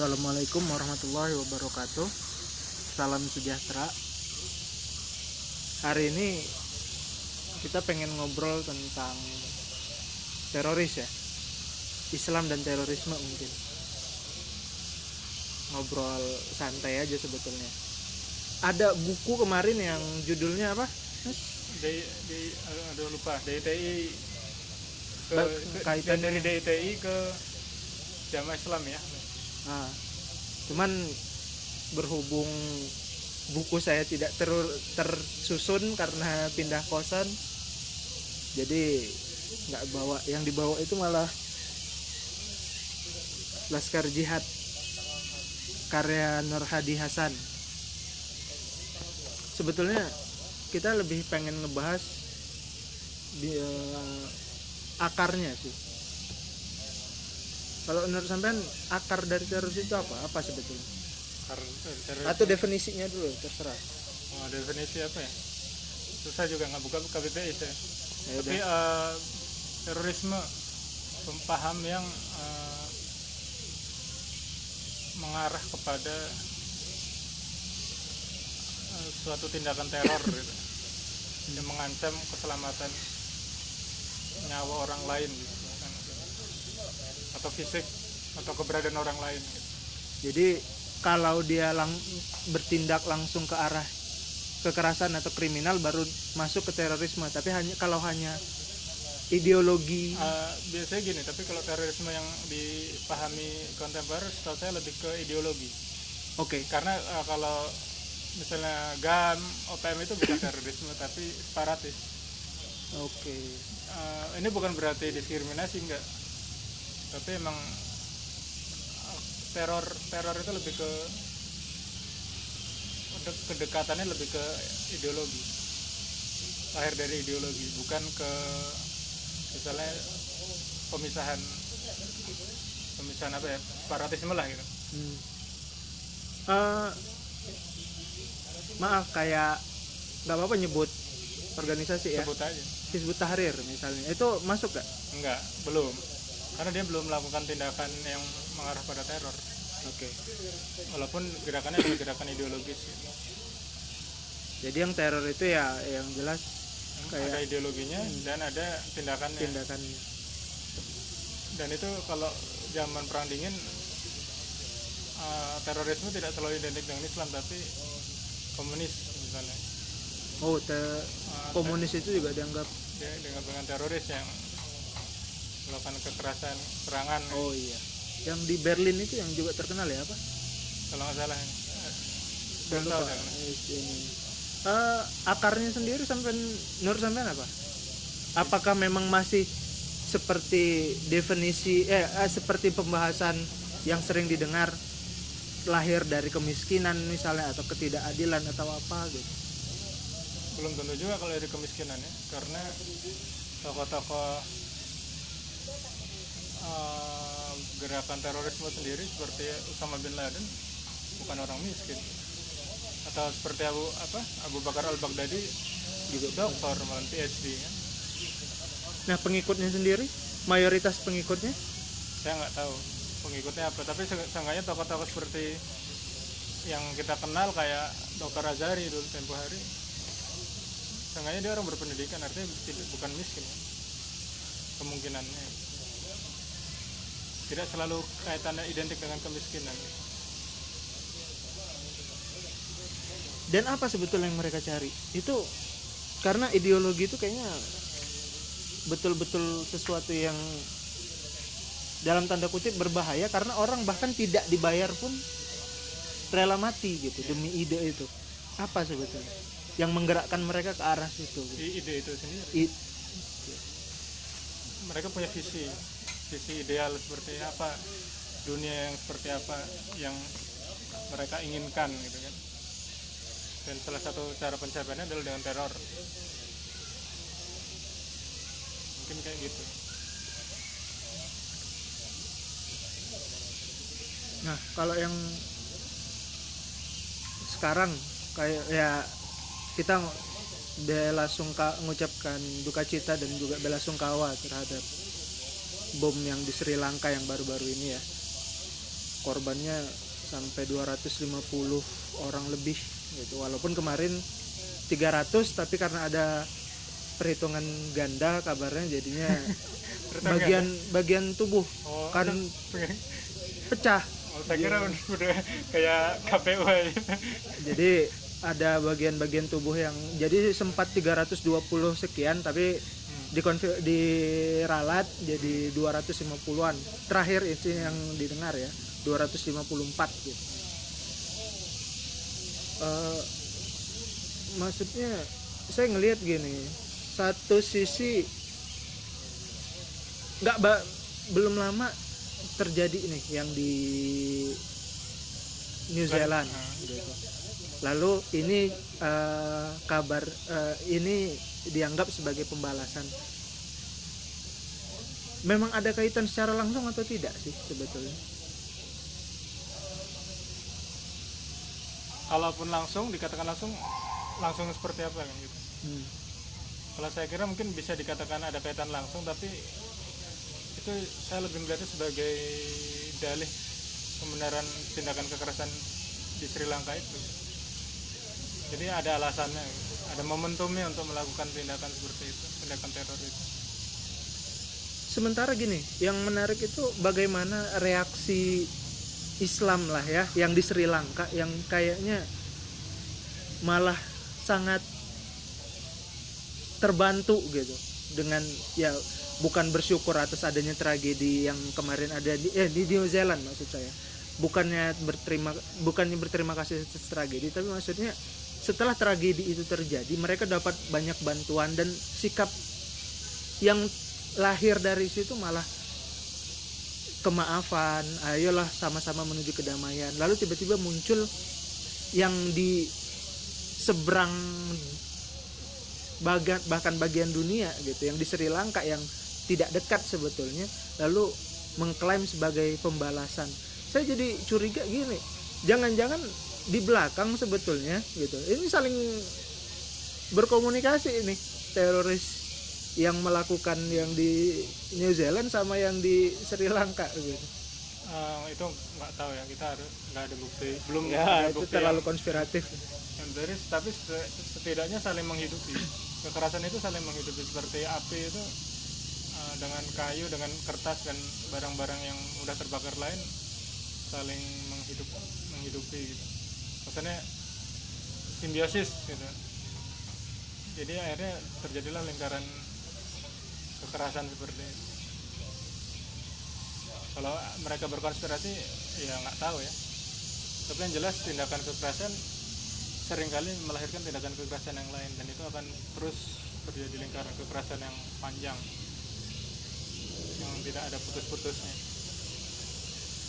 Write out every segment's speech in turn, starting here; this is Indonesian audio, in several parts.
Assalamualaikum warahmatullahi wabarakatuh. Salam sejahtera. Hari ini kita pengen ngobrol tentang teroris ya. Islam dan terorisme mungkin. Ngobrol santai aja sebetulnya. Ada buku kemarin yang judulnya apa? di, di aduh lupa. DITI ke, ke- dari DITI ke jamaah Islam ya Nah, cuman berhubung buku saya tidak ter tersusun karena pindah kosan, jadi nggak bawa. Yang dibawa itu malah Laskar Jihad karya Nur Hadi Hasan. Sebetulnya kita lebih pengen ngebahas di, eh, akarnya sih kalau menurut sampean akar dari teroris itu apa? Apa sebetulnya? Kar- teroris- Atau definisinya dulu, terserah. oh, definisi apa ya susah juga nggak buka KBBI saya Ya tapi udah. eh, terorisme paham yang eh, mengarah kepada eh, suatu tindakan teror gitu. yang mengancam keselamatan nyawa orang lain gitu. Atau fisik atau keberadaan orang lain gitu. Jadi kalau dia lang bertindak langsung ke arah kekerasan atau kriminal baru masuk ke terorisme. Tapi hanya kalau hanya ideologi Eh, biasanya gini tapi kalau terorisme yang dipahami kontemporer setahu saya lebih ke ideologi oke. karena eh, kalau misalnya GAM, OPM itu bukan terorisme tapi separatis Oke. Eh, ini bukan berarti diskriminasi enggak tapi emang teror teror itu lebih ke kede- kedekatannya lebih ke ideologi lahir dari ideologi bukan ke misalnya pemisahan pemisahan apa ya separatisme lah gitu Hmm. Eh, maaf kayak nggak apa-apa nyebut organisasi ya. sebut aja Hizbut Tahrir misalnya. Itu masuk gak? enggak belum karena dia belum melakukan tindakan yang mengarah pada teror Oke. walaupun gerakannya adalah gerakan ideologis gitu. Jadi yang teror itu ya yang jelas Kayak- ada ideologinya dan ada tindakannya tindakannya. dan itu kalau zaman perang dingin eh, terorisme tidak selalu identik dengan Islam tapi komunis misalnya Oh, te- Eh, komunis itu juga dianggap dia dengan dengan teroris yang melakukan kekerasan serangan Oh iya. Yang di Berlin itu yang juga terkenal ya apa? kalau nggak salah belum tahu. Eh, akarnya sendiri sampai Nur sampai apa? Apakah memang masih seperti definisi eh, eh, seperti pembahasan yang sering didengar lahir dari kemiskinan misalnya atau ketidakadilan atau apa gitu. belum tentu juga kalau dari kemiskinan ya karena tokoh-tokoh eh, gerakan terorisme sendiri seperti Usama bin Laden bukan orang miskin. Atau seperti Abu apa Abu Bakar al Baghdadi juga dokter malah PhD kan Nah, pengikutnya sendiri, mayoritas pengikutnya? Saya nggak tahu pengikutnya apa tapi se- seenggaknya tokoh-tokoh seperti yang kita kenal kayak Dr. Azari dulu tempo hari. Seenggaknya dia orang berpendidikan artinya tidak bukan miskin ya. kemungkinannya tidak selalu kaitannya identik dengan kemiskinan. Dan apa sebetulnya yang mereka cari? Itu karena ideologi itu kayaknya betul-betul sesuatu yang dalam tanda kutip berbahaya karena orang bahkan tidak dibayar pun rela mati gitu demi ide itu. Apa sebetulnya yang menggerakkan mereka ke arah situ? Gitu. Ide itu sendiri. I- mereka punya visi visi ideal seperti apa dunia yang seperti apa yang mereka inginkan gitu kan. Dan salah satu cara pencapaiannya adalah dengan teror. Mungkin kayak gitu. Nah, kalau yang sekarang kayak ya kita bela sungka mengucapkan duka cita dan juga bela sungkawa terhadap bom yang di Sri Lanka yang baru-baru ini ya. korbannya sampai 250 orang lebih gitu walaupun kemarin 300 tapi karena ada perhitungan ganda kabarnya jadinya bagian bagian tubuh Oh, kan pecah oh, saya kira udah kayak KPU aja. jadi ada bagian-bagian tubuh yang jadi sempat 320 sekian tapi dikonfir diralat jadi 250-an terakhir itu yang didengar ya 254 gitu. Eh, maksudnya saya ngelihat gini satu sisi nggak belum lama terjadi nih yang di New Zealand gitu. lalu ini eh, kabar eh, ini dianggap sebagai pembalasan memang ada kaitan secara langsung atau tidak sih sebetulnya Kalaupun langsung dikatakan langsung langsung seperti apa kan gitu. Hmm. Kalau saya kira mungkin bisa dikatakan ada kaitan langsung tapi itu saya lebih melihatnya sebagai dalih kebenaran tindakan kekerasan di Sri Lanka itu. Jadi ada alasannya, ada momentumnya untuk melakukan tindakan seperti itu, tindakan teror itu. sementara gini yang menarik itu bagaimana reaksi Islam lah ya yang di Sri Lanka yang kayaknya malah sangat terbantu gitu dengan ya bukan bersyukur atas adanya tragedi yang kemarin ada di eh, di New Zealand maksud saya bukannya berterima bukannya berterima kasih atas tragedi tapi maksudnya setelah tragedi itu terjadi mereka dapat banyak bantuan dan sikap yang lahir dari situ malah kemaafan. Ayolah sama-sama menuju kedamaian. Lalu tiba-tiba muncul yang di seberang bahkan bagian dunia gitu yang di Sri Lanka yang tidak dekat sebetulnya lalu mengklaim sebagai pembalasan. Saya jadi curiga gini jangan-jangan di belakang sebetulnya gitu. Ini saling berkomunikasi ini teroris yang melakukan yang di New Zealand sama yang di Sri Lanka gitu. Eh, itu nggak tahu ya kita harus nggak ada bukti. Belum ya ada itu bukti terlalu yang, konspiratif. Yang beres tapi set- setidaknya saling menghidupi. Kekerasan itu saling menghidupi seperti api itu eh, dengan kayu dengan kertas dan barang-barang yang udah terbakar lain saling menghidup menghidupi gitu maksudnya simbiosis gitu. Jadi akhirnya terjadilah lingkaran kekerasan seperti itu. Kalau mereka berkonspirasi ya nggak tahu ya. Tapi yang jelas tindakan kekerasan sering kali melahirkan tindakan kekerasan yang lain dan itu akan terus terjadi lingkaran kekerasan yang panjang. Yang tidak ada putus-putusnya.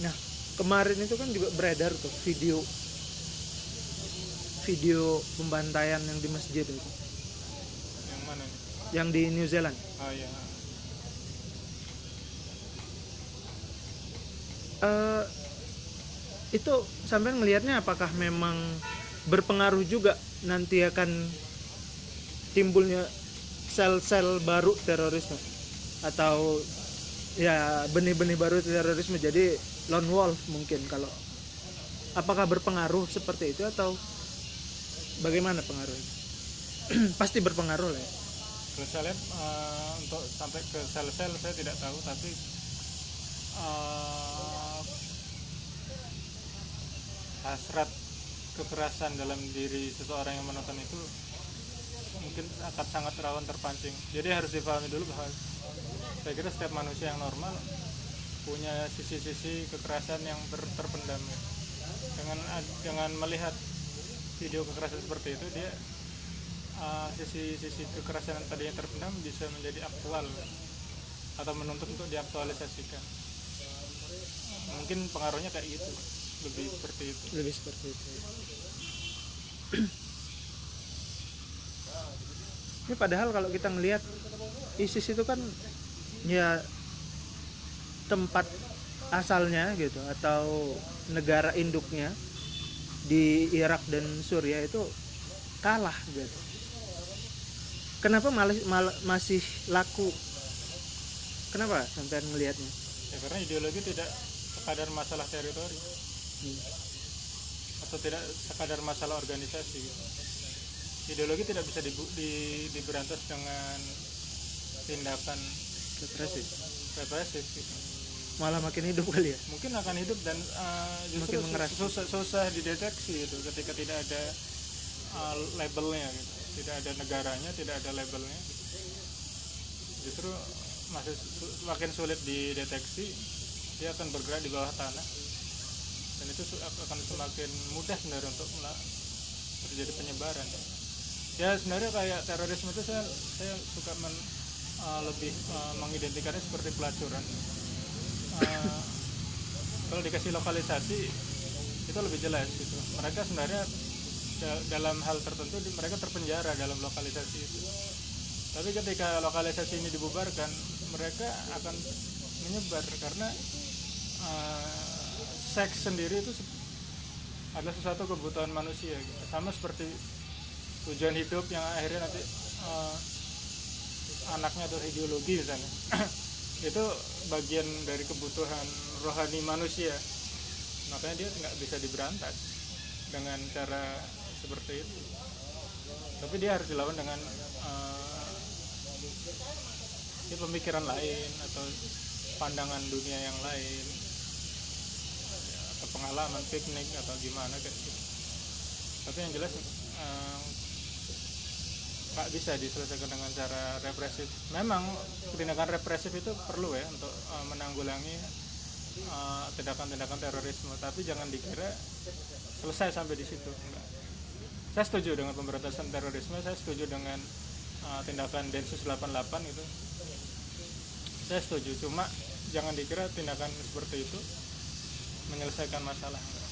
Nah, kemarin itu kan juga beredar tuh video video pembantaian yang di masjid itu, yang mana nih? yang di New Zealand. oh iya Eh itu sampai ngelihatnya apakah memang berpengaruh juga nanti akan timbulnya sel-sel baru terorisme atau ya benih-benih baru terorisme jadi lone wolf mungkin kalau apakah berpengaruh seperti itu atau bagaimana pengaruhnya? Pasti berpengaruh lah ya. kalau saya lihat eh, untuk sampai ke sel-sel saya tidak tahu tapi eh, hasrat kekerasan dalam diri seseorang yang menonton itu mungkin akan sangat rawan terpancing. Jadi harus dipahami dulu bahwa saya kira setiap manusia yang normal punya sisi-sisi kekerasan yang ter- terpendam. Dengan dengan melihat video kekerasan seperti itu dia uh, sisi-sisi kekerasan yang tadinya terpendam bisa menjadi aktual atau menuntut untuk diaktualisasikan. Mungkin pengaruhnya kayak gitu lebih seperti itu. Lebih seperti itu. Ini padahal kalau kita ngelihat ISIS itu kan ya tempat asalnya gitu atau negara induknya di Irak dan Suriah itu kalah gitu. Kenapa malah, malah masih laku? Kenapa sampai ngelihatnya? Ya karena ideologi tidak sekadar masalah teritori. Atau tidak sekadar masalah organisasi gitu. ideologi tidak bisa dibu- di- diberantas dengan tindakan represif. represif gitu. Malah makin hidup kali ya? Mungkin akan hidup dan uh, justru Makin mengeras. susah, susah dideteksi itu ketika tidak ada uh, labelnya gitu. Tidak ada negaranya tidak ada labelnya. Justru masih su- makin sulit dideteksi dia akan bergerak di bawah tanah. Dan itu akan semakin mudah sebenarnya untuk terjadi penyebaran. Ya sebenarnya kayak terorisme itu saya saya suka men- uh, lebih uh, mengidentikannya seperti pelacuran Uh, kalau dikasih lokalisasi itu lebih jelas gitu. Mereka sebenarnya da- dalam hal tertentu mereka terpenjara dalam lokalisasi itu. Tapi ketika lokalisasi ini dibubarkan mereka akan menyebar karena uh, seks sendiri itu adalah sesuatu kebutuhan manusia gitu. sama seperti tujuan hidup yang akhirnya nanti uh, anaknya atau ideologi misalnya itu bagian dari kebutuhan rohani manusia. Makanya dia nggak bisa diberantas dengan cara seperti itu. Tapi dia harus dilawan dengan ya, pemikiran lain atau pandangan dunia yang lain. Atau pengalaman piknik atau gimana kayak gitu. Tapi yang jelas eh, nggak bisa diselesaikan dengan cara represif. Memang tindakan represif itu perlu ya untuk uh, menanggulangi uh, tindakan-tindakan terorisme, tapi jangan dikira selesai sampai di situ. Enggak. Saya setuju dengan pemberantasan terorisme, saya setuju dengan uh, tindakan Densus 88 itu. Saya setuju, cuma jangan dikira tindakan seperti itu menyelesaikan masalah. Enggak.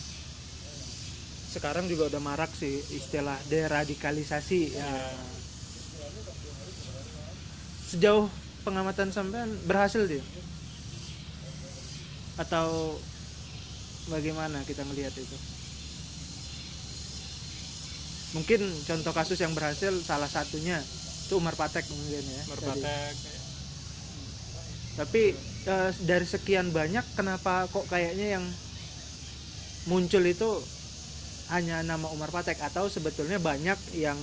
sekarang juga udah marak sih istilah deradikalisasi ya Ya. Sejauh pengamatan sampean berhasil dia atau bagaimana kita melihat itu mungkin contoh kasus yang berhasil salah satunya itu Umar Patek mungkin ya tadi. Merpatek, ya. tapi eh, dari sekian banyak kenapa kok kayaknya yang muncul itu hanya nama Umar Patek atau sebetulnya banyak yang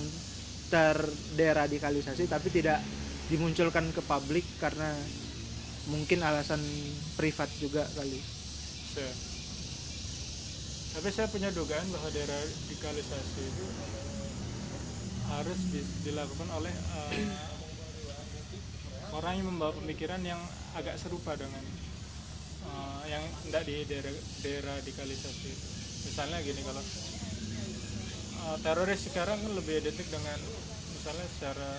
terderadikalisasi tapi tidak dimunculkan ke publik karena mungkin alasan privat juga kali. Tapi saya punya dugaan bahwa deradikalisasi itu harus di- dilakukan oleh eh, orang yang membawa pemikiran yang agak serupa dengan eh, yang tidak di dera- deradikalisasi itu. Misalnya gini kalau eh, teroris sekarang lebih identik dengan misalnya secara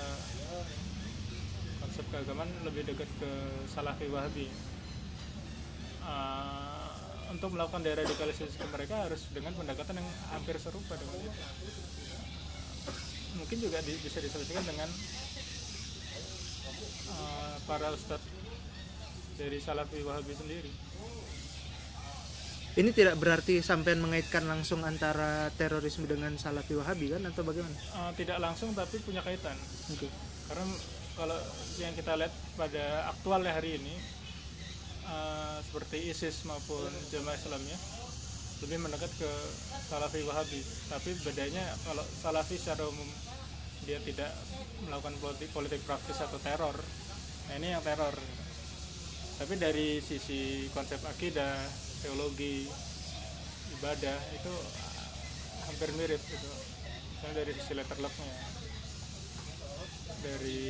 konsep keagamaan lebih dekat ke Salafi Wahabi. Uh, untuk melakukan deradikalisasi ke mereka harus dengan pendekatan yang hampir serupa dengan itu. Mungkin juga di- bisa diselesaikan dengan uh, para ustadz dari Salafi Wahabi sendiri. ini tidak berarti sampean mengaitkan langsung antara terorisme dengan Salafi Wahabi kan atau bagaimana Uh, tidak langsung tapi punya kaitan. oke karena kalau yang kita lihat pada aktualnya hari ini eh, seperti ISIS maupun Jamaah Islamnya lebih mendekat ke Salafi Wahabi. Tapi bedanya kalau Salafi secara umum dia tidak melakukan politik, politik praktis atau teror. Nah ini yang teror. Tapi dari sisi konsep akidah teologi ibadah itu hampir mirip gitu Misalnya dari sisi letter luck-nya dari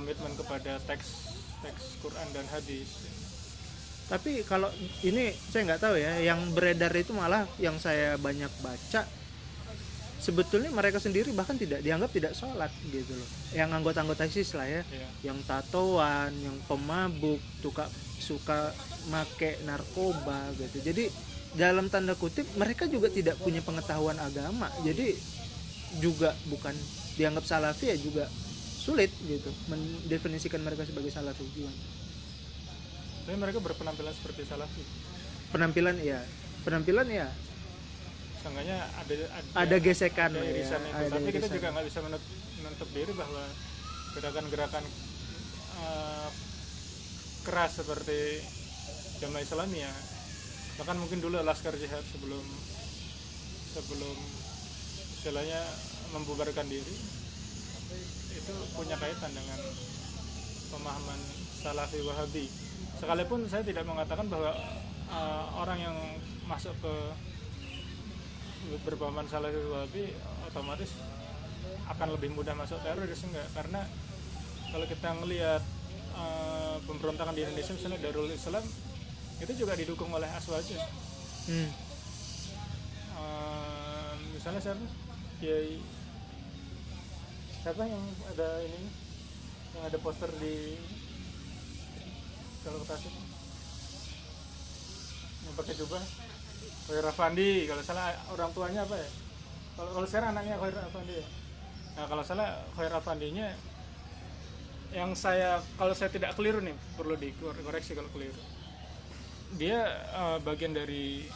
komitmen kepada teks teks Quran dan hadis Tapi kalau ini saya nggak tahu ya, yang beredar itu malah yang saya banyak baca sebetulnya mereka sendiri bahkan tidak dianggap tidak sholat gitu loh. Yang anggota-anggota ISIS lah ya, ya yang tatoan, yang pemabuk, suka suka make narkoba gitu. Jadi dalam tanda kutip mereka juga tidak punya pengetahuan agama. Jadi juga bukan dianggap salafi ya juga sulit gitu mendefinisikan mereka sebagai salafi gimana? tapi mereka berpenampilan seperti salafi penampilan ya penampilan ya seenggaknya ada ada gesekan ada lah ya, irisan itu. Ada tapi kita juga nggak bisa menut- menutup diri bahwa gerakan-gerakan eh, keras seperti jamaah Islamiyah bahkan mungkin dulu laskar jihad sebelum sebelum istilahnya membubarkan diri itu punya kaitan dengan pemahaman salafi wahabi. Sekalipun saya tidak mengatakan bahwa uh, orang yang masuk ke berpemahaman salafi wahabi otomatis akan lebih mudah masuk teroris enggak. Karena kalau kita ngelihat uh, pemberontakan di Indonesia misalnya Darul Islam itu juga didukung oleh Aswaja. Hmm. uh, misalnya siapa? Kiai siapa yang ada ini yang ada poster di kalau Tasik yang pakai jubah? Khair Afandi kalau salah orang tuanya apa ya? Kalau kalau sekarang anaknya Khair Afandi ya? Nah kalau salah Khair Afandinya yang saya kalau saya tidak keliru nih perlu dikoreksi kalau keliru. Dia uh, bagian dari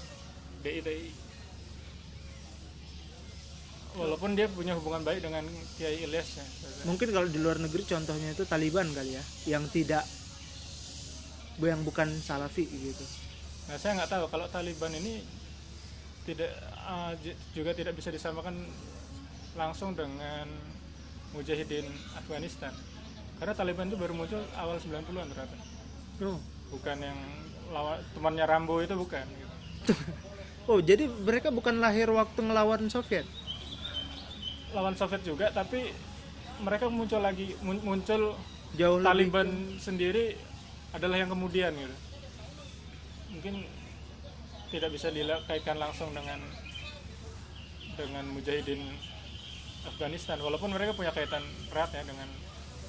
DITI walaupun dia punya hubungan baik dengan Kiai Ilyas ya. mungkin kalau di luar negeri contohnya itu Taliban kali ya yang tidak yang bukan Salafi gitu nah saya nggak tahu kalau Taliban ini tidak uh, juga tidak bisa disamakan langsung dengan Mujahidin Afghanistan karena Taliban itu baru muncul awal 90-an ternyata oh. bukan yang lawan temannya Rambo itu bukan gitu. oh jadi mereka bukan lahir waktu ngelawan Soviet lawan Soviet juga tapi mereka muncul lagi muncul jauh Taliban lebih... sendiri adalah yang kemudian gitu. Mungkin tidak bisa dikaitkan langsung dengan dengan mujahidin Afghanistan walaupun mereka punya kaitan erat ya dengan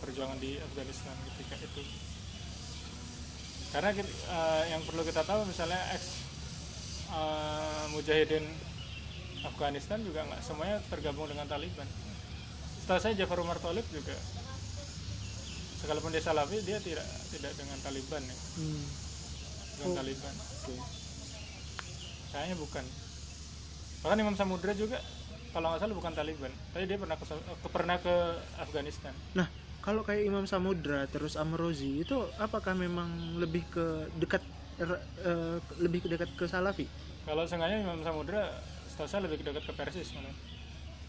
perjuangan di Afghanistan ketika itu. Karena uh, yang perlu kita tahu misalnya ex uh, mujahidin Afghanistan juga nggak semuanya tergabung dengan Taliban. Setelah saya Jafar Umar Talib juga sekalipun dia Salafi dia tidak tidak dengan Taliban ya. Hmm. Dengan oh. Taliban. Okay. Kayaknya bukan. Bahkan Imam Samudra juga kalau nggak salah bukan Taliban, tapi dia pernah ke, ke pernah ke Afghanistan. Nah, kalau kayak Imam Samudra terus Amrozi itu apakah memang lebih ke dekat er, uh, lebih dekat ke Salafi? Kalau sengaja Imam Samudra setahu saya lebih dekat ke Persis malah.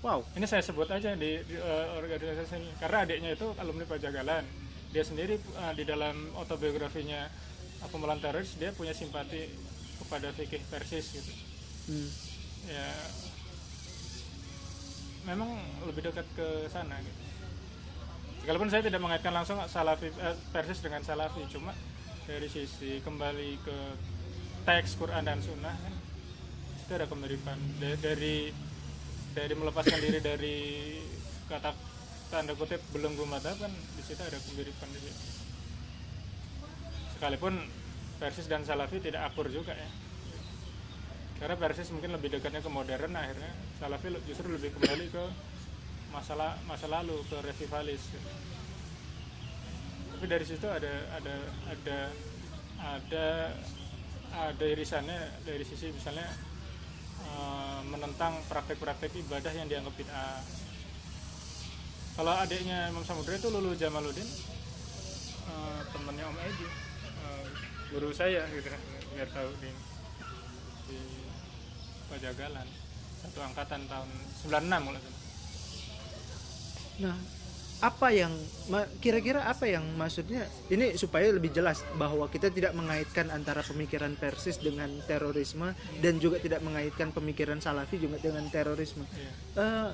Wow. Ini saya sebut aja di, di uh, organisasi ini karena adiknya itu alumni Pajagalan. Dia sendiri uh, di dalam autobiografinya pemulan teroris dia punya simpati kepada fikih Persis gitu. Hmm. Ya memang lebih dekat ke sana gitu. Sekalipun saya tidak mengaitkan langsung Salafi eh, Persis dengan Salafi, cuma dari sisi kembali ke teks Quran dan Sunnah kan itu ada kemiripan dari dari melepaskan diri dari kata tanda kutip belenggu mata kan di situ ada kemiripan situ. Sekalipun Persis dan Salafi tidak akur juga ya. Karena Persis mungkin lebih dekatnya ke modern akhirnya Salafi justru lebih kembali ke masalah masa lalu ke revivalis. Tapi dari situ ada ada ada ada ada irisannya dari sisi misalnya Eh, menentang praktek-praktek ibadah yang dianggap bid'ah. Kalau adiknya Imam Samudra itu Lulu Jamaluddin, uh, temannya Om Edi, uh, guru saya gitu biar tahu di, di Pajagalan satu angkatan tahun 96 mulai. Nah, apa yang kira-kira apa yang maksudnya ini supaya lebih jelas bahwa kita tidak mengaitkan antara pemikiran Persis dengan terorisme dan juga tidak mengaitkan pemikiran Salafi juga dengan terorisme. Yeah. Iya. Uh,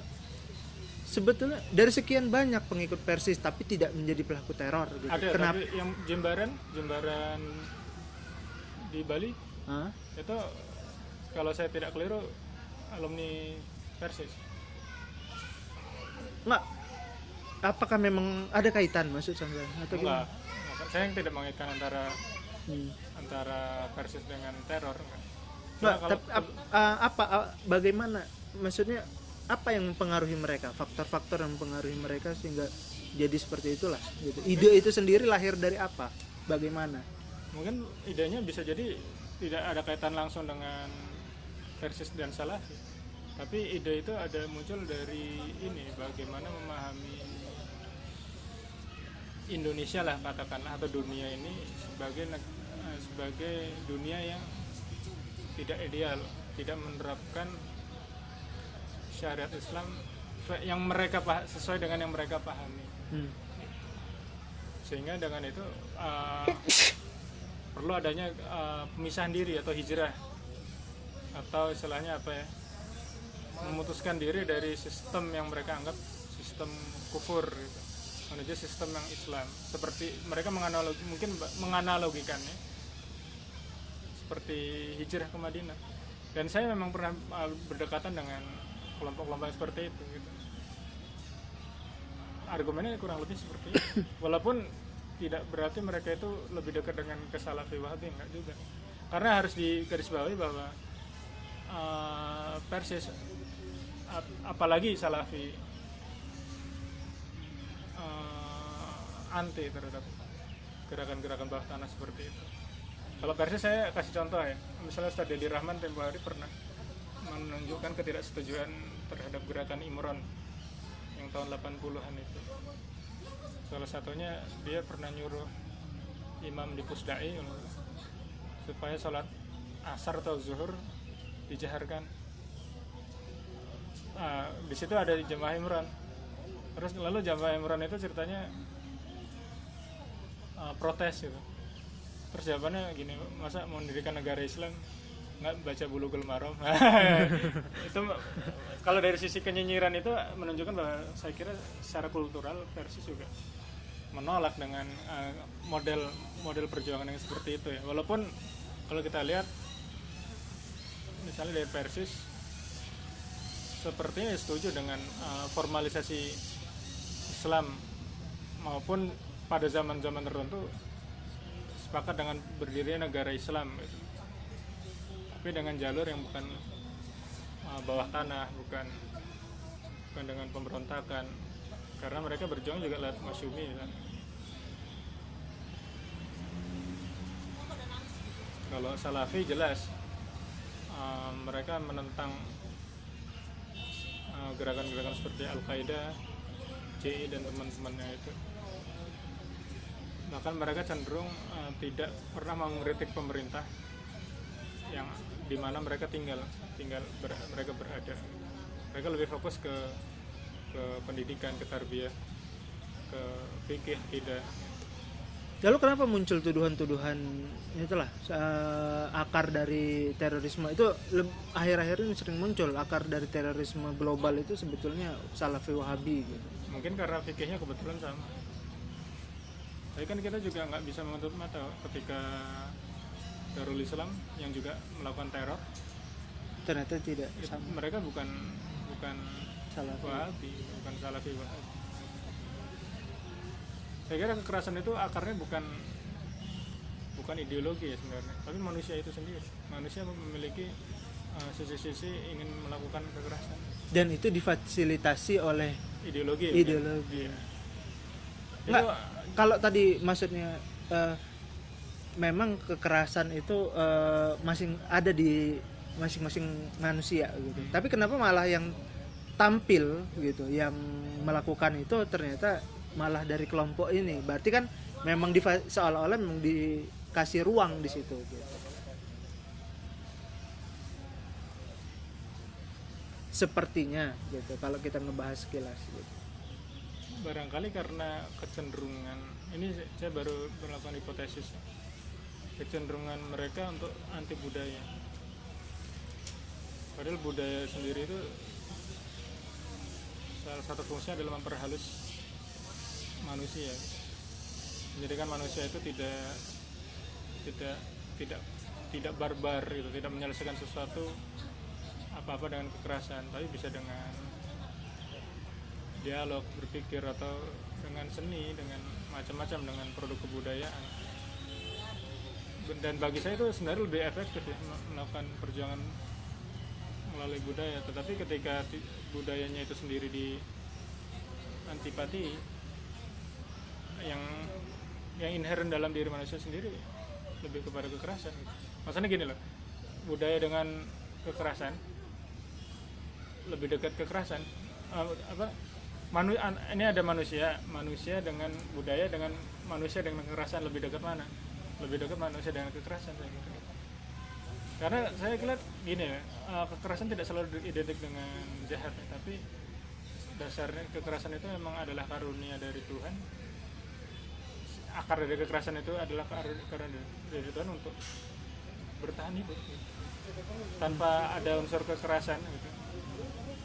sebetulnya dari sekian banyak pengikut Persis tapi tidak menjadi pelaku teror. Gitu. Ada. Kenapa? Tapi yang Jembaran, Jembaran di Bali huh? itu kalau saya tidak keliru alumni Persis. Enggak, apakah memang ada kaitan maksud saya atau enggak, enggak. saya yang tidak mengaitkan antara hmm. antara versus dengan teror enggak. kalau, tapi, ap, uh, apa uh, bagaimana maksudnya apa yang mempengaruhi mereka? Faktor-faktor yang mempengaruhi mereka sehingga jadi seperti itulah gitu. Ide itu sendiri lahir dari apa? Bagaimana? Mungkin idenya bisa jadi tidak ada kaitan langsung dengan versus dan salafi tapi ide itu ada muncul dari ini bagaimana memahami Indonesia lah katakanlah atau dunia ini sebagai eh, sebagai dunia yang tidak ideal tidak menerapkan syariat Islam yang mereka pah- sesuai dengan yang mereka pahami. Hmm. sehingga dengan itu uh, perlu adanya uh, pemisahan diri atau hijrah. Atau istilahnya apa ya? Memutuskan diri dari sistem yang mereka anggap sistem kufur gitu, menuju sistem yang Islam. Seperti mereka menganalogi mungkin menganalogikannya seperti hijrah ke Madinah. Dan saya memang pernah uh, berdekatan dengan kelompok-kelompok seperti itu gitu. argumennya kurang lebih seperti itu. Walaupun tidak berarti mereka itu lebih dekat dengan kesalafi wahabi enggak juga. Karena harus digarisbawahi bahwa uh, Persis ap- apalagi salafi uh, anti terhadap gerakan-gerakan bawah tanah seperti itu. Kalau Persis saya kasih contoh ya. Misalnya Ustadz Dedi Rahman tempo hari pernah menunjukkan ketidaksetujuan terhadap gerakan Imron yang tahun 80-an itu. Salah satunya dia pernah nyuruh imam di pusdai supaya sholat asar atau zuhur dijaharkan. Ah, di situ ada jamaah Imran terus lalu jamaah Imran itu ceritanya ah, protes gitu. Terus jawabannya gini masa mau mendirikan negara Islam nggak baca bulu maram itu kalau dari sisi kenyinyiran itu menunjukkan bahwa saya kira secara kultural Persis juga menolak dengan uh, model model perjuangan yang seperti itu ya. Walaupun kalau kita lihat misalnya dari Persis sepertinya setuju dengan uh, formalisasi Islam maupun pada zaman-zaman tertentu sepakat dengan berdirinya negara Islam gitu. tapi dengan jalur yang bukan uh, bawah tanah bukan bukan dengan pemberontakan karena mereka berjuang juga lewat masyumi kan kalau salafi jelas uh, mereka menentang uh, gerakan-gerakan seperti Al Qaeda, JI dan teman-temannya itu. Bahkan mereka cenderung uh, tidak pernah mengkritik pemerintah yang di mana mereka tinggal, tinggal ber- mereka berada. Mereka lebih fokus ke ke pendidikan, ke tarbiyah, ke fikih, tidak Lalu kenapa muncul tuduhan-tuduhan itulah eh, akar dari terorisme itu akhir-akhir ini sering muncul akar dari terorisme global itu sebetulnya salafi wahabi gitu. mungkin karena fikihnya kebetulan sama tapi kan kita juga nggak bisa menutup mata ketika Darul Islam yang juga melakukan teror. Ternyata tidak itu sama. mereka bukan bukan salafi. Wahabi bukan Salafi Wahabi. Saya kira kekerasan itu akarnya bukan bukan ideologi ya sebenarnya. Tapi manusia itu sendiri. Manusia memiliki uh, sisi-sisi ingin melakukan kekerasan. Dan itu difasilitasi oleh ideologi ya, ideologi. Iya. Nggak, Itu kalau tadi maksudnya eh, memang kekerasan itu eh, masing ada di masing-masing manusia gitu. Tapi kenapa malah yang tampil gitu, yang melakukan itu ternyata malah dari kelompok ini. Berarti kan memang difa- seolah-olah memang dikasih ruang di situ gitu. Sepertinya gitu kalau kita ngebahas sekilas gitu. Barangkali karena kecenderungan ini saya baru melakukan hipotesis. Kecenderungan mereka untuk anti budaya. Padahal budaya sendiri itu salah satu fungsinya adalah memperhalus manusia. Menjadikan manusia itu tidak tidak tidak tidak barbar gitu tidak menyelesaikan sesuatu apa-apa dengan kekerasan tapi bisa dengan dialog berpikir atau dengan seni dengan macam-macam dengan produk kebudayaan. Dan bagi saya itu sebenarnya lebih efektif ya mel- melakukan perjuangan melalui budaya. Tetapi ketika ti- budayanya itu sendiri di antipati yang yang inherent dalam diri manusia sendiri lebih kepada kekerasan. Maksudnya gini loh budaya dengan kekerasan lebih dekat kekerasan Eh, apa manu, an- ini ada manusia manusia dengan budaya dengan manusia dengan kekerasan lebih dekat mana lebih dekat manusia dengan kekerasan saya kira. karena saya lihat gini ya eh, kekerasan tidak selalu identik dengan jahat ya, tapi dasarnya kekerasan itu memang adalah karunia dari Tuhan akar dari kekerasan itu adalah kar- karunia dari Tuhan untuk bertahan hidup gitu. tanpa ada unsur kekerasan gitu.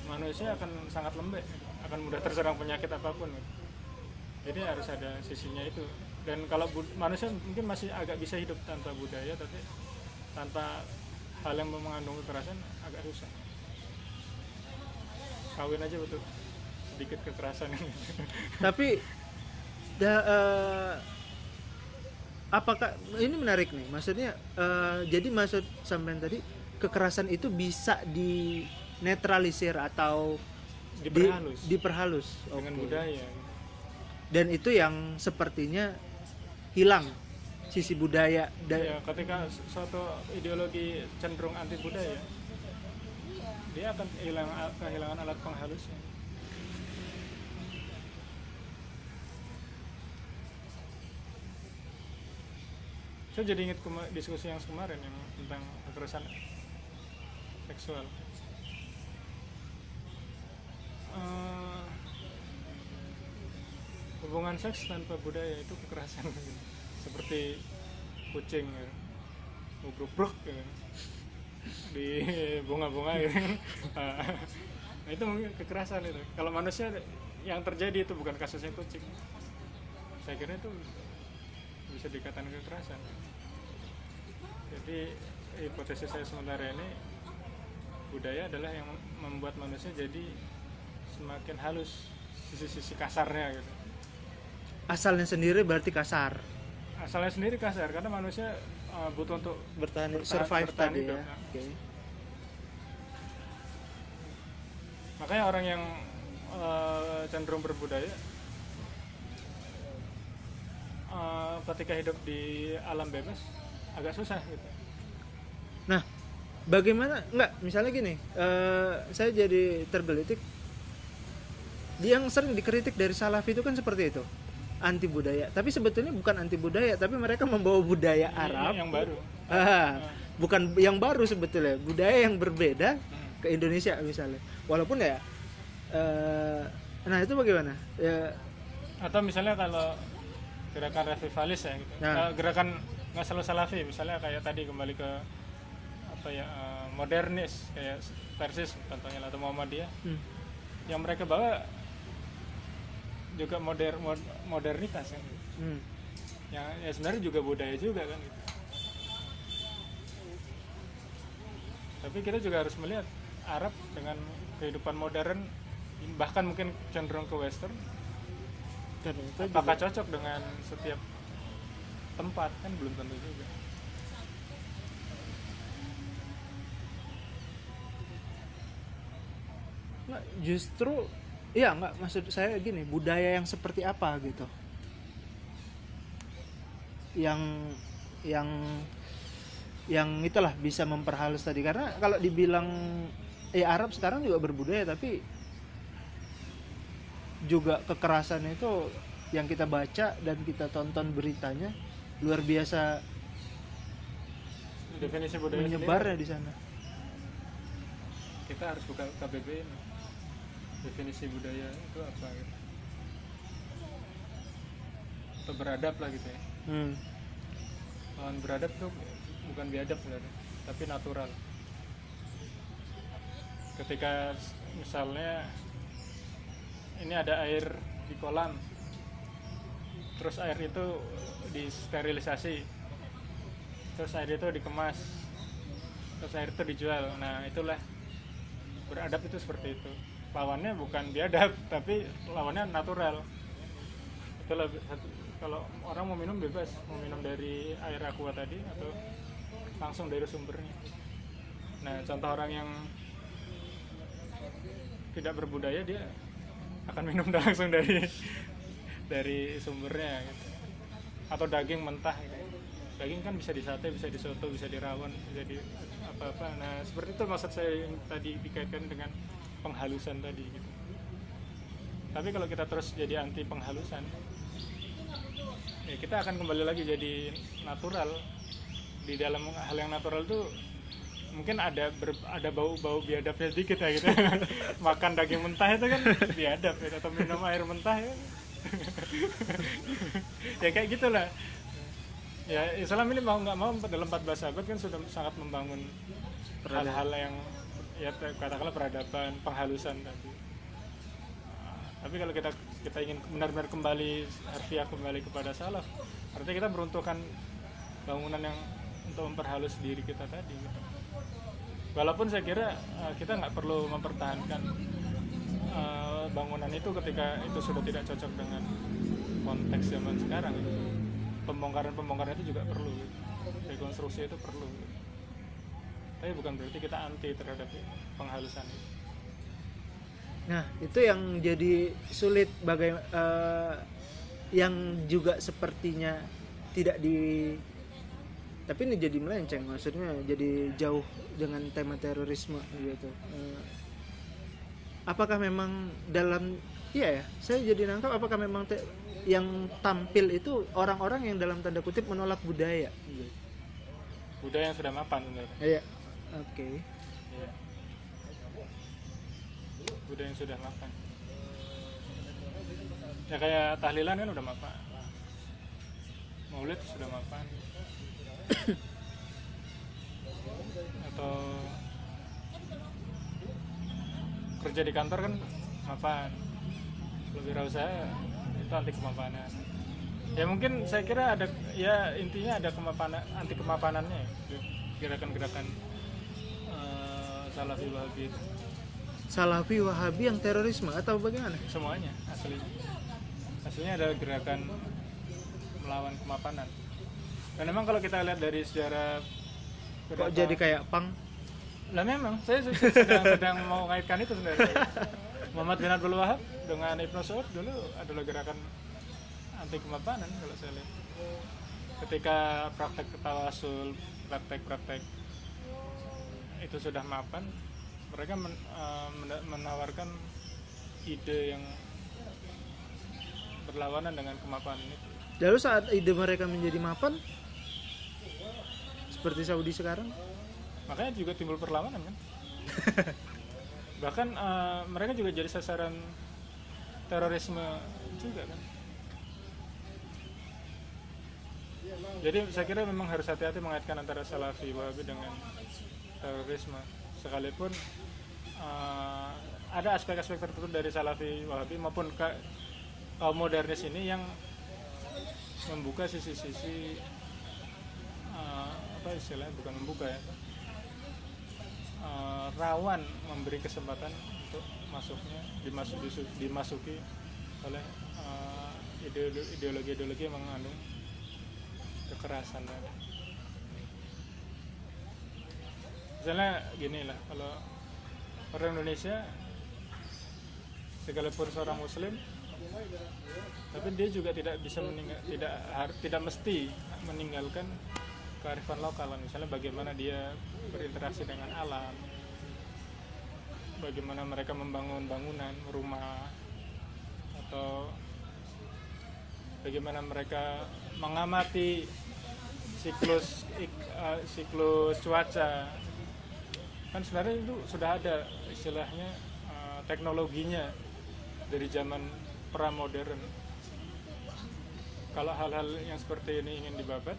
manusia akan sangat lembek gitu. Akan mudah terserang penyakit apa pun. Jadi harus ada sisinya itu. Dan kalau manusia mungkin masih agak bisa hidup tanpa budaya tapi tanpa hal yang mengandung kekerasan agak susah. Kawin aja betul sedikit kekerasan. Tapi da- eh, apakah ini menarik nih maksudnya eh, jadi maksud sampean tadi kekerasan itu bisa dinetralisir atau di- diperhalus diperhalus dengan Oke. budaya. Dan itu yang sepertinya hilang sisi budaya dan ya ketika suatu ideologi cenderung anti budaya dia akan kehilangan kehilangan alat penghalusnya. Saya jadi ingat diskusi yang kemarin yang tentang kekerasan seksual Eh, hubungan seks tanpa budaya itu kekerasan. Seperti kucing ya. ngubruk ya. di bunga-bunga gitu nah itu mungkin kekerasan itu. Kalau manusia yang terjadi itu bukan kasusnya kucing. Saya kira itu bisa dikatakan kekerasan. Jadi hipotesis saya sementara ini budaya adalah yang membuat manusia jadi semakin halus sisi-sisi kasarnya gitu. Asalnya sendiri berarti kasar? Asalnya sendiri kasar karena manusia uh, butuh untuk bertahan, Bertahan- survive bertahan tadi hidup, ya. ya. Oke. makanya orang yang uh, cenderung berbudaya uh, ketika hidup di alam bebas agak susah gitu. Nah, bagaimana? Enggak misalnya gini, eh, saya jadi tergelitik yang sering dikritik dari Salafi itu kan seperti itu. Anti budaya tapi sebetulnya bukan anti budaya tapi mereka membawa budaya Ini Arab. yang baru. Ah, bukan yang baru sebetulnya. Budaya yang berbeda ke Indonesia misalnya. Walaupun ya eh, nah itu bagaimana? Ya atau misalnya kalau gerakan revivalis ya gitu. Nah. Eh, gerakan nggak selalu salafi misalnya kayak tadi kembali ke apa ya eh, modernis kayak persis contohnya atau Muhammadiyah. Hmm, yang mereka bawa juga moder mod- modernitas kan hmm. yang ya sebenarnya juga budaya juga kan gitu. tapi kita juga harus melihat Arab dengan kehidupan modern bahkan mungkin cenderung ke Western dan itu apakah juga- cocok dengan setiap tempat kan belum tentu juga Nggak, justru iya nggak maksud saya gini budaya yang seperti apa gitu? Yang yang yang itulah bisa memperhalus tadi. Karena kalau dibilang ya Arab sekarang juga berbudaya tapi juga kekerasan itu yang kita baca dan kita tonton beritanya luar biasa definisi budaya menyebarnya di sana. Kita harus buka KBBI ini. Definisi budaya itu apa gitu. Atau beradab lah gitu ya. Hmm. lawan beradab tuh bukan biadab sebenarnya tapi natural. Ketika misalnya ini ada air di kolam terus air itu disterilisasi terus air itu dikemas terus air itu dijual. Nah itulah beradab itu seperti itu lawannya bukan biadab tapi lawannya natural itu lebih kalau orang mau minum bebas mau minum dari air aqua tadi atau langsung dari sumbernya nah contoh orang yang tidak berbudaya dia akan minum langsung dari dari sumbernya gitu. atau daging mentah gitu. daging kan bisa disate bisa disoto bisa dirawon bisa di apa-apa nah seperti itu maksud saya yang tadi dikaitkan dengan penghalusan tadi gitu. Tapi kalau kita terus jadi anti penghalusan ya kita akan kembali lagi jadi natural. Di dalam hal yang natural itu mungkin ada ber- ada bau-bau biadabnya sedikit ya gitu. Makan daging mentah itu kan biadab ya, atau minum air mentah ya. Ya kayak gitulah. Ya Islam ini mau nggak mau dalam 14 abad kan sudah sangat membangun hal-hal yang ya katakanlah peradaban penghalusan tadi Nah, tapi kalau kita kita ingin benar-benar kembali harfiah kembali kepada salaf artinya kita meruntuhkan bangunan yang untuk memperhalus diri kita tadi gitu. walaupun saya kira eh, kita nggak perlu mempertahankan eh, bangunan itu ketika itu sudah tidak cocok dengan konteks zaman sekarang gitu. pembongkaran-pembongkaran itu juga perlu gitu. rekonstruksi itu perlu gitu. Tapi bukan berarti kita anti terhadap penghalusan itu Nah, itu yang jadi sulit bagaimana yang juga sepertinya tidak di tapi ini jadi melenceng maksudnya jadi jauh dengan tema terorisme gitu. Eh, apakah memang dalam iya ya, saya jadi nangkap apakah memang te- yang tampil itu orang-orang yang dalam tanda kutip menolak budaya gitu. budaya yang sudah mapan sebenarnya Iya. Oke. Iya. budaya yang sudah mapan ya kayak tahlilan kan udah mapan maulid sudah mapan atau kerja di kantor kan mapan lebih saya itu anti kemapanan. Ya mungkin saya kira ada ya intinya ada kemapanan anti kemapanannya ya, gerakan-gerakan salafi wahabi itu. Salafi Wahabi yang terorisme atau bagaimana? semuanya aslinya aslinya ada gerakan melawan kemapanan. Dan memang kalau kita lihat dari sejarah Kok jadi kayak pang? lah memang. Saya se- se- sedang, sedang mau mengaitkan itu sebenarnya. Muhammad bin Abdul Wahab dengan Ibnu Saud dulu adalah gerakan anti kemapanan kalau saya lihat. Ketika praktek tawasul praktek-praktek itu sudah mapan mereka men- mena- menawarkan ide yang berlawanan dengan kemapanan itu Lalu saat ide mereka menjadi mapan seperti Saudi sekarang, makanya juga timbul perlawanan kan? Bahkan eh, mereka juga jadi sasaran terorisme juga kan? Jadi saya kira memang harus hati-hati mengaitkan antara salafi wahabi dengan terorisme sekalipun eh, ada aspek-aspek tertentu dari salafi wahabi maupun ka- kaum modernis ini yang membuka sisi-sisi eh, apa istilahnya bukan membuka ya eh, rawan memberi kesempatan untuk masuknya dimasuk dimasuki oleh eh, ideolo- ideologi-ideologi yang mengandung kekerasan tadi. Misalnya gini lah, kalau orang Indonesia sekalipun seorang Muslim, tapi dia juga tidak bisa meninggal, tidak tidak mesti meninggalkan kearifan lokal. Misalnya bagaimana dia berinteraksi dengan alam, bagaimana mereka membangun bangunan, rumah, atau bagaimana mereka mengamati siklus ik- eh, siklus cuaca kan sebenarnya itu sudah ada istilahnya eh, teknologinya dari zaman pramodern. Kalau hal-hal yang seperti ini ingin dibabat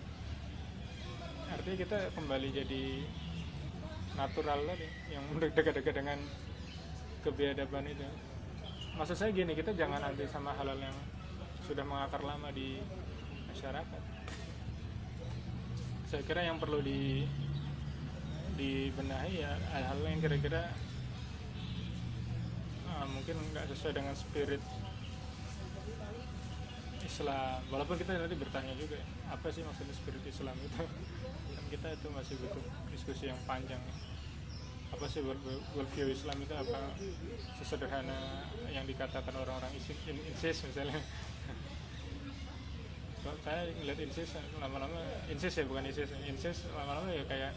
artinya kita kembali jadi natural tadi yang dekat-dekat dengan kebiadaban itu. Maksud saya gini kita jangan anti sama hal-hal yang sudah mengakar lama di masyarakat. Saya kira yang perlu di dibenahi ya hal-hal yang kira-kira ah, mungkin nggak sesuai dengan spirit Islam. Walaupun kita nanti bertanya juga apa sih maksudnya spirit Islam itu? Kan kita itu masih butuh diskusi yang panjang. Apa sih world, world view Islam itu apa? Sesederhana yang dikatakan orang-orang isi- in- insis misalnya. Saya ngeliat insis lama-lama insis ya bukan insis. Insis lama-lama ya kayak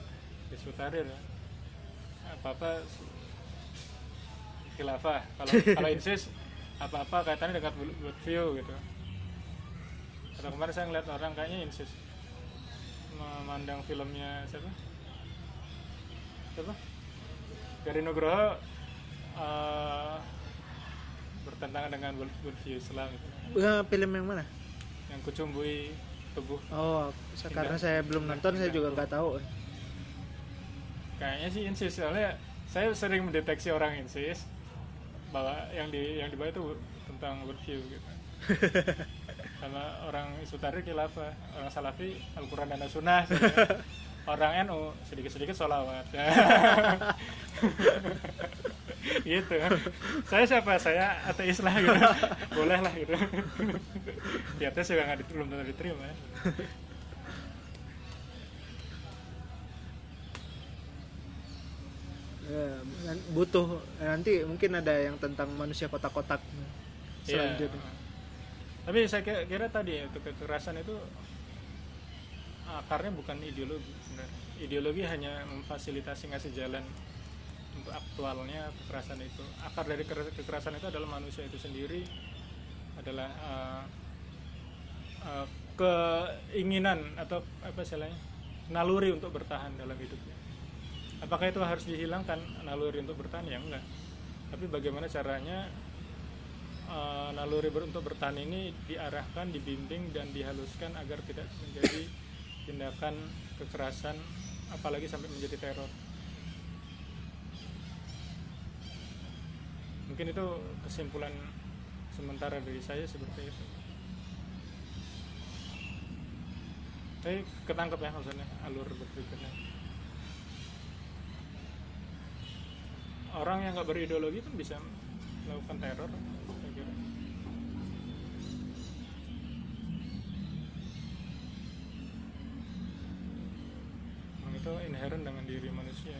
disutarir ya. apa-apa khilafah. Kalau kalau insis apa-apa kaitannya dengan world world view gitu. Atau kemarin saya ngeliat orang kayaknya insis memandang filmnya siapa? Apa dari Nugroho eh, bertentangan dengan world, worldview Islam itu Eh, film yang mana? Yang kucumbui tubuh. Oh karena saya belum nonton saya juga nggak tahu kayaknya sih insis soalnya saya sering mendeteksi orang insis bahwa yang di yang dibahas itu tentang worldview gitu. Sama orang Isutari khilafah orang Salafi Al-Quran dan Sunnah orang NU sedikit-sedikit sholawat. Gitu. Saya siapa? Saya ateis lah gitu. Boleh lah gitu. Di atas juga nggak diterima belum tentu diterima Ya, nan- butuh nanti mungkin ada yang tentang manusia kotak-kotak selanjutnya Tapi saya kira, tadi ya, kekerasan itu akarnya bukan ideologi sebenarnya. Ideologi hanya memfasilitasi ngasih jalan untuk aktualnya kekerasan itu. Akar dari ker- kekerasan itu adalah manusia itu sendiri adalah eh, eh, keinginan atau apa istilahnya naluri untuk bertahan dalam hidupnya. Apakah itu harus dihilangkan naluri untuk bertahan ya enggak. Tapi bagaimana caranya eh, naluri untuk bertahan ini diarahkan, dibimbing dan dihaluskan agar tidak menjadi tindakan kekerasan apalagi sampai menjadi teror. Mungkin itu kesimpulan sementara dari saya seperti itu. Tapi ketangkep ya maksudnya alur berpikirnya. Orang yang nggak berideologi pun bisa melakukan teror. Memang itu inherent dengan diri manusia.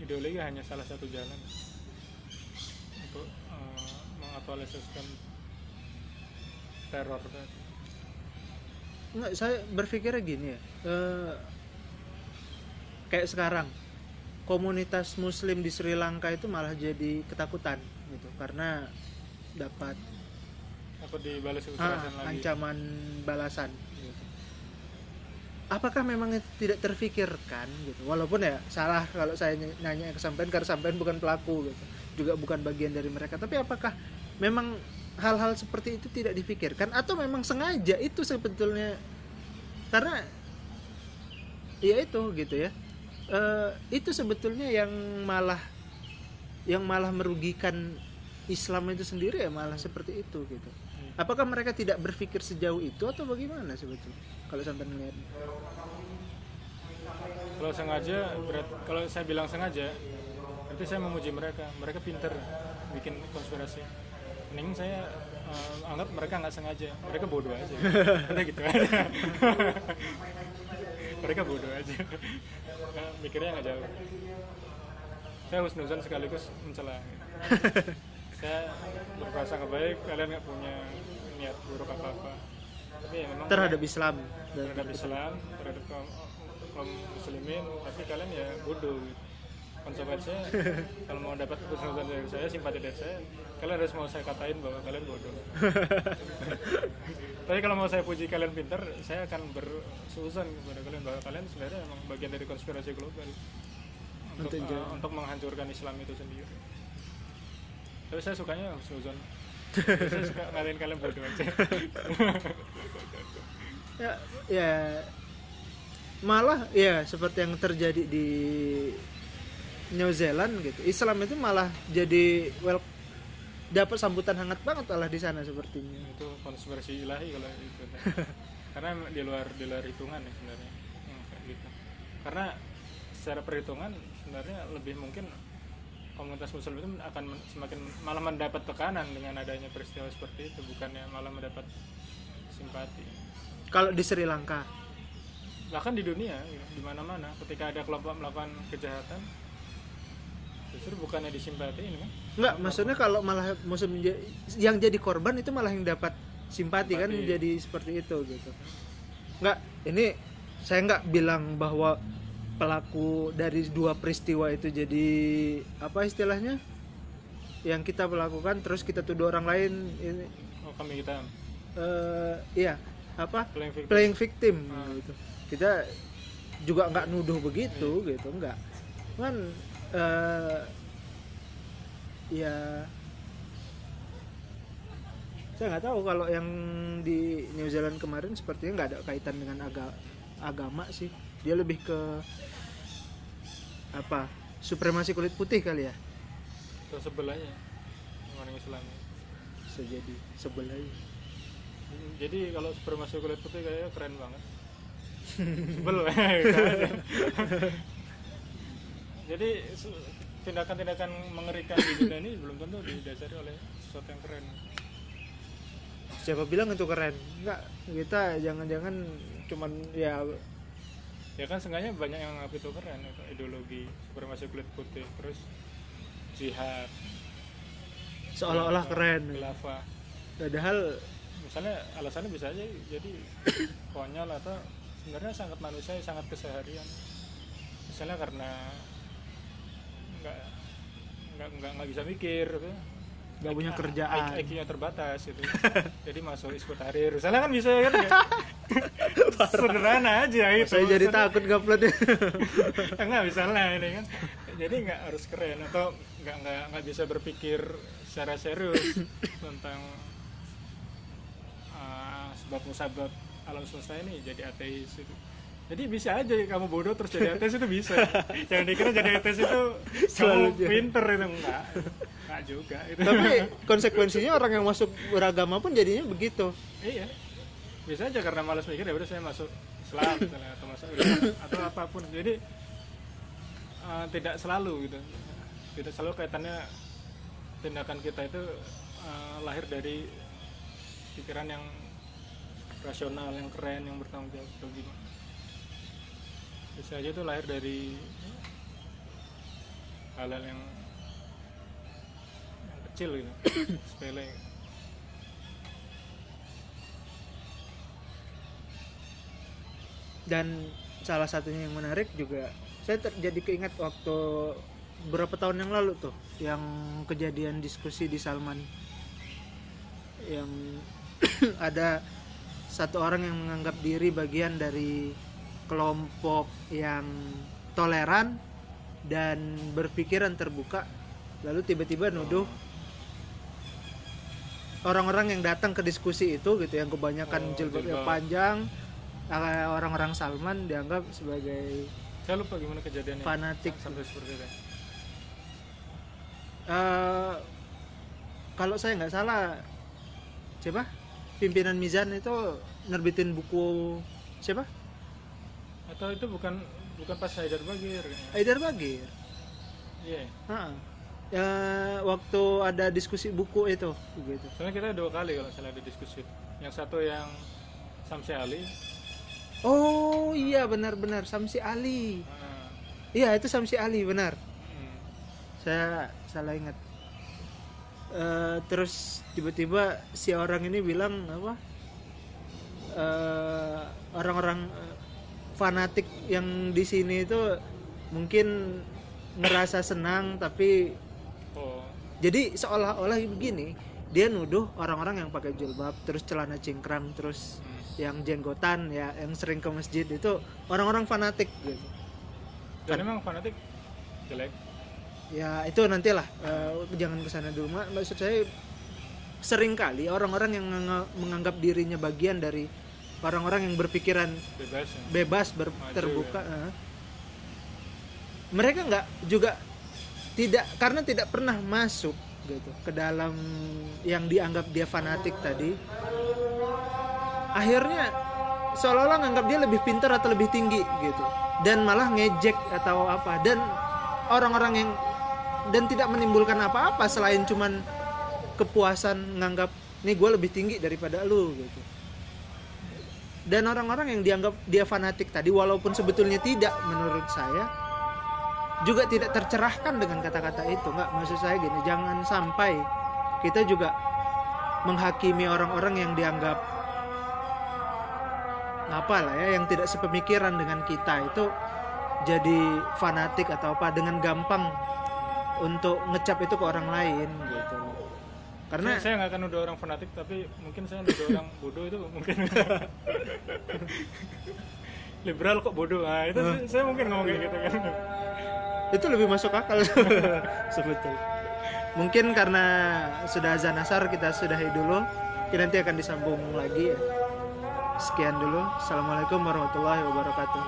Ideologi hanya salah satu jalan untuk eh, mengaktualisasikan teror tadi. Enggak, saya berpikirnya gini ya. eh, kayak sekarang komunitas muslim di Sri Lanka itu malah jadi ketakutan gitu karena dapat Apa dibalas ah, lagi? ancaman balasan gitu. Apakah memang itu tidak terfikirkan gitu? Walaupun ya salah kalau saya ny- nanya ke sampean karena sampean bukan pelaku gitu. Juga bukan bagian dari mereka. Tapi apakah memang hal-hal seperti itu tidak difikirkan atau memang sengaja itu sebetulnya karena ya itu gitu ya. Eh, itu sebetulnya yang malah yang malah merugikan Islam itu sendiri ya malah seperti itu gitu. Apakah mereka tidak berpikir sejauh itu atau bagaimana sebetulnya? Kalau sampai melihat Kalau sengaja, berat, kalau saya bilang sengaja, berarti saya memuji mereka. Mereka pinter bikin konspirasi. Mending saya eh, anggap mereka nggak sengaja. Mereka bodoh aja. Udah gitu aja. mereka bodoh aja. Mikirnya nggak jauh. Saya husnuzan sekaligus mencela. saya berprasangka baik, kalian nggak punya niat buruk apa-apa. Tapi ya memang terhadap Islam terhadap Islam, terhadap kaum, kaum muslimin, tapi kalian ya bodoh gitu. Konsekuensinya kalau mau dapat keputusan dari saya, simpati dari saya, kalian harus mau saya katain bahwa kalian bodoh. tapi kalau mau saya puji kalian pintar, saya akan bersusun kepada kalian bahwa kalian sebenarnya memang bagian dari konspirasi global untuk, jangan- untuk menghancurkan Islam itu sendiri. Tapi saya sukanya susun. saya suka ngatain kalian bodoh aja. ya, ya malah ya seperti yang terjadi di New Zealand gitu. Islam itu malah jadi well dapat sambutan hangat banget malah di sana sepertinya. itu konspirasi ilahi kalau itu karena di luar di luar hitungan ya sebenarnya Hmm, kayak gitu karena secara perhitungan sebenarnya lebih mungkin komunitas muslim itu akan semakin malah mendapat tekanan dengan adanya peristiwa seperti itu bukannya malah mendapat simpati Kalau di Sri Lanka, bahkan di dunia ya, di mana-mana ketika ada kelompok melakukan kejahatan justru bukannya disimpatiin kan? Enggak maksudnya kalau malah menja- yang jadi korban itu malah yang dapat simpati, kan? Simpati. jadi seperti itu gitu. Enggak, ini saya nggak bilang bahwa pelaku dari dua peristiwa itu jadi apa istilahnya? Yang kita melakukan terus kita tuduh orang lain ini. Oh kami kita. Eh iya apa? Playing victim. Playing victim Hmm. gitu. Kita juga nggak nuduh begitu gitu nggak kan eh, ya saya nggak tahu kalau yang di New Zealand kemarin sepertinya nggak ada kaitan dengan aga- agama sih dia lebih ke apa supremasi kulit putih kali ya Atau sebelahnya orang Islam. bisa jadi sebelah Jadi kalau supremasi kulit putih kayaknya keren banget. Sebel. Jadi tindakan-tindakan mengerikan di dunia ini belum tentu didasari oleh sesuatu yang keren. siapa bilang itu keren? Nggak kita jangan-jangan cuman ya Ya kan seenggaknya banyak yang ngaku itu keren itu ideologi supremasi kulit putih terus jihad. Seolah-olah keren. khilafah. Padahal misalnya alasannya bisa aja jadi konyol atau sebenarnya sangat manusia sangat keseharian. Misalnya karena nggak nggak nggak nggak bisa mikir gitu. nggak punya IQ kerjaan. IQ-nya terbatas gitu. Jadi masuk isku tahrir misalnya kan bisa kan ya? sederhana aja itu saya jadi Misalnya- takut gapletnya enggak misalnya ini kan. Jadi nggak harus keren atau nggak nggak nggak bisa berpikir secara serius tentang uh, sebab musabab alam semesta ini jadi ateis itu jadi bisa aja kamu bodoh terus jadi ateis itu bisa. Jangan dikira jadi ateis itu Selalu pinter itu enggak. Enggak juga itu. Tapi konsekuensinya orang yang masuk beragama pun jadinya begitu. Iya. Bisa aja karena malas mikir ya udah saya masuk Islam misalnya atau masuk atau apa pun. Jadi uh, tidak selalu gitu. Tidak selalu kaitannya tindakan kita itu uh, lahir dari pikiran yang rasional yang keren yang bertanggung jawab atau gimana bisa aja itu lahir dari hal-hal yang, yang kecil gitu. Sepele. Dan salah satunya yang menarik juga saya ter- jadi keinget waktu berapa tahun yang lalu tuh yang kejadian diskusi di Salman. Yang ada satu orang yang menganggap diri bagian dari kelompok yang toleran dan berpikiran terbuka lalu tiba-tiba nuduh orang-orang yang datang ke diskusi itu gitu yang kebanyakan Oh, jilbabnya jilbab. panjang eh, orang-orang Salman dianggap sebagai saya lupa gimana kejadiannya. fanatik. Sampai seperti itu. Eh, kalau saya nggak salah siapa? Pimpinan Mizan itu nerbitin buku siapa atau itu bukan bukan pas Haidar Bagir. Haidar Bagir? Iya. Ha. Ya, waktu ada diskusi buku itu gitu. Soalnya kita dua kali kalau salah ada diskusi. Yang satu yang Samsi Ali. Oh iya benar-benar Samsi Ali. Nah, iya itu Samsi Ali benar. Hmm, saya salah ingat. Eh, terus tiba-tiba si orang ini bilang apa? Eh, orang-orang eh, fanatik yang di sini itu mungkin ngerasa senang tapi oh jadi seolah-olah begini dia nuduh orang-orang yang pakai jilbab terus celana cingkrang terus hmm. yang jenggotan ya yang sering ke masjid itu orang-orang fanatik gitu dan emang fanatik jelek ya itu nantilah eh, jangan ke sana dulu Mak. maksud saya sering kali orang-orang yang menga- menganggap dirinya bagian dari orang-orang yang berpikiran bebas ya. bebas ber- Maju, terbuka eh. mereka nggak juga tidak karena tidak pernah masuk gitu ke dalam yang dianggap dia fanatik tadi akhirnya seolah-olah nganggap dia lebih pintar atau lebih tinggi gitu dan malah ngejek atau apa dan orang-orang yang dan tidak menimbulkan apa-apa selain cuman kepuasan nganggap nih gue lebih tinggi daripada lu gitu dan orang-orang yang dianggap dia fanatik tadi walaupun sebetulnya tidak menurut saya juga tidak tercerahkan dengan kata-kata itu. Nggak maksud saya gini jangan sampai kita juga menghakimi orang-orang yang dianggap apa lah ya yang tidak sepemikiran dengan kita. Itu jadi fanatik atau apa dengan gampang untuk ngecap itu ke orang lain gitu karena saya, nggak akan nuduh orang fanatik tapi mungkin saya nuduh orang bodoh itu mungkin. Liberal kok bodoh. Nah itu Hmm. saya mungkin ngomong kayak gitu kan. Itu lebih masuk akal. Sebetulnya. Mungkin karena sudah azan asar kita sudahi dulu. Mungkin nanti akan disambung lagi. Ya sekian dulu. Assalamualaikum warahmatullahi wabarakatuh.